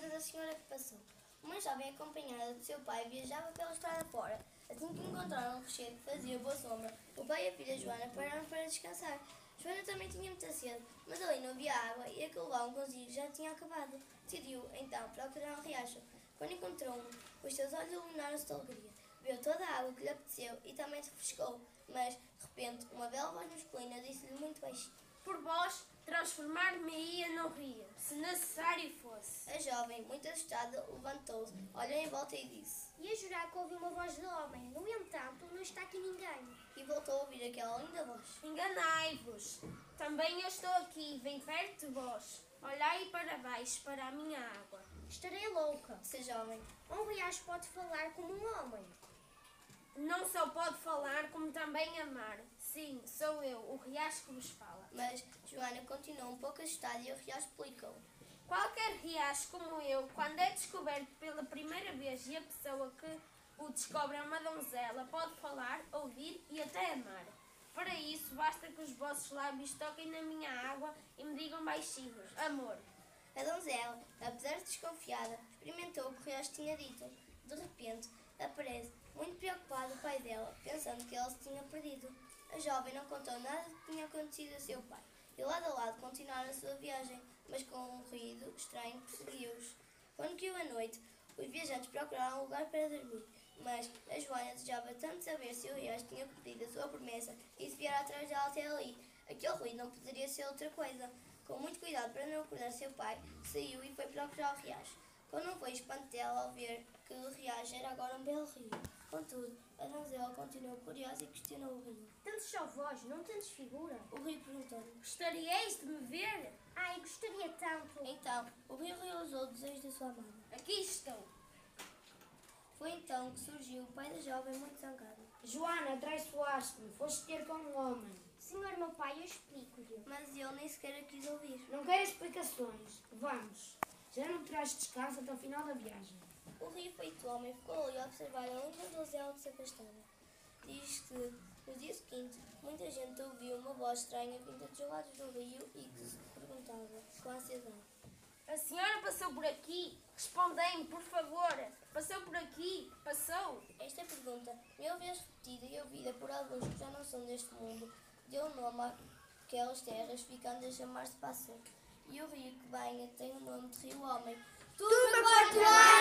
conta da senhora que passou. Uma jovem acompanhada do seu pai viajava pela estrada fora. Assim que encontraram um rochedo que fazia boa sombra, o pai e a filha Joana pararam para descansar. Joana também tinha muita sede, mas ali não havia água e aquele levavam consigo já tinha acabado. Decidiu, então, procurar um riacho. Quando encontrou um, os seus olhos iluminaram-se de alegria. Bebeu toda a água que lhe apeteceu e também se refrescou. Mas, de repente, uma bela voz masculina disse-lhe muito baixinho. Por vós, transformar-me-ia no rio, se necessário fosse. A jovem, muito assustada, levantou-se, olhou em volta e disse. E a jurar que ouviu uma voz de homem. No entanto, não está aqui ninguém. E voltou a ouvir aquela linda voz. Enganai-vos. Também eu estou aqui, bem perto de vós. Olhai para baixo, para a minha água. Estarei louca. Se jovem, Um riacho pode falar como um homem. Não só pode falar, como também amar. Sim, sou eu, o riacho que vos fala. mas Joana continuou um pouco assustada e o riacho explicou. Qualquer riacho como eu, quando é descoberto pela primeira vez e a pessoa que o descobre é uma donzela, pode falar, ouvir e até amar. Para isso, basta que os vossos lábios toquem na minha água e me digam baixinhos, amor. A donzela, apesar de desconfiada, experimentou o que o riacho tinha dito. De repente, aparece, muito preocupado, o pai dela, pensando que ela se tinha perdido. A jovem não contou nada do que tinha acontecido a seu pai. E lado a lado continuaram a sua viagem, mas com um ruído estranho perseguiu-os. Quando caiu a noite, os viajantes procuraram um lugar para dormir, mas a Joana desejava tanto saber se o riacho tinha cumprido a sua promessa e se vier atrás dela até ali. Aquele ruído não poderia ser outra coisa. Com muito cuidado para não acordar seu pai, saiu e foi procurar o riacho. Quando foi espanto dela ao ver que o riacho era agora um belo rio. Contudo, a donzela continuou curiosa e questionou o rio. Tanto só voz, não tantos figura. O rio perguntou-lhe. Gostariais de me ver? Ai, gostaria tanto. Então, o rio realizou o desejo da sua amada. Aqui estou. Foi então que surgiu o pai da jovem muito zangado. Joana, traiçoaste-me, foste ter com um homem. Senhor meu pai, eu explico-lhe. Mas ele nem sequer a quis ouvir. Não quero explicações. Vamos. Já não terás descanso até o final da viagem. O rio feito homem ficou ali a observar a linda donzela que se afastava. Diz que no dia seguinte muita gente ouviu uma voz estranha vinda dos lados do rio e que se perguntava com ansiedade. A senhora passou por aqui? Respondei-me, por favor. Passou por aqui? Passou? Esta pergunta, mil vezes repetida e ouvida por alguns que já não são deste mundo, deu nome àquelas terras, ficando a chamar-se Passo. E o rio que banha tem o nome de Rio Homem. Tudo para lugar!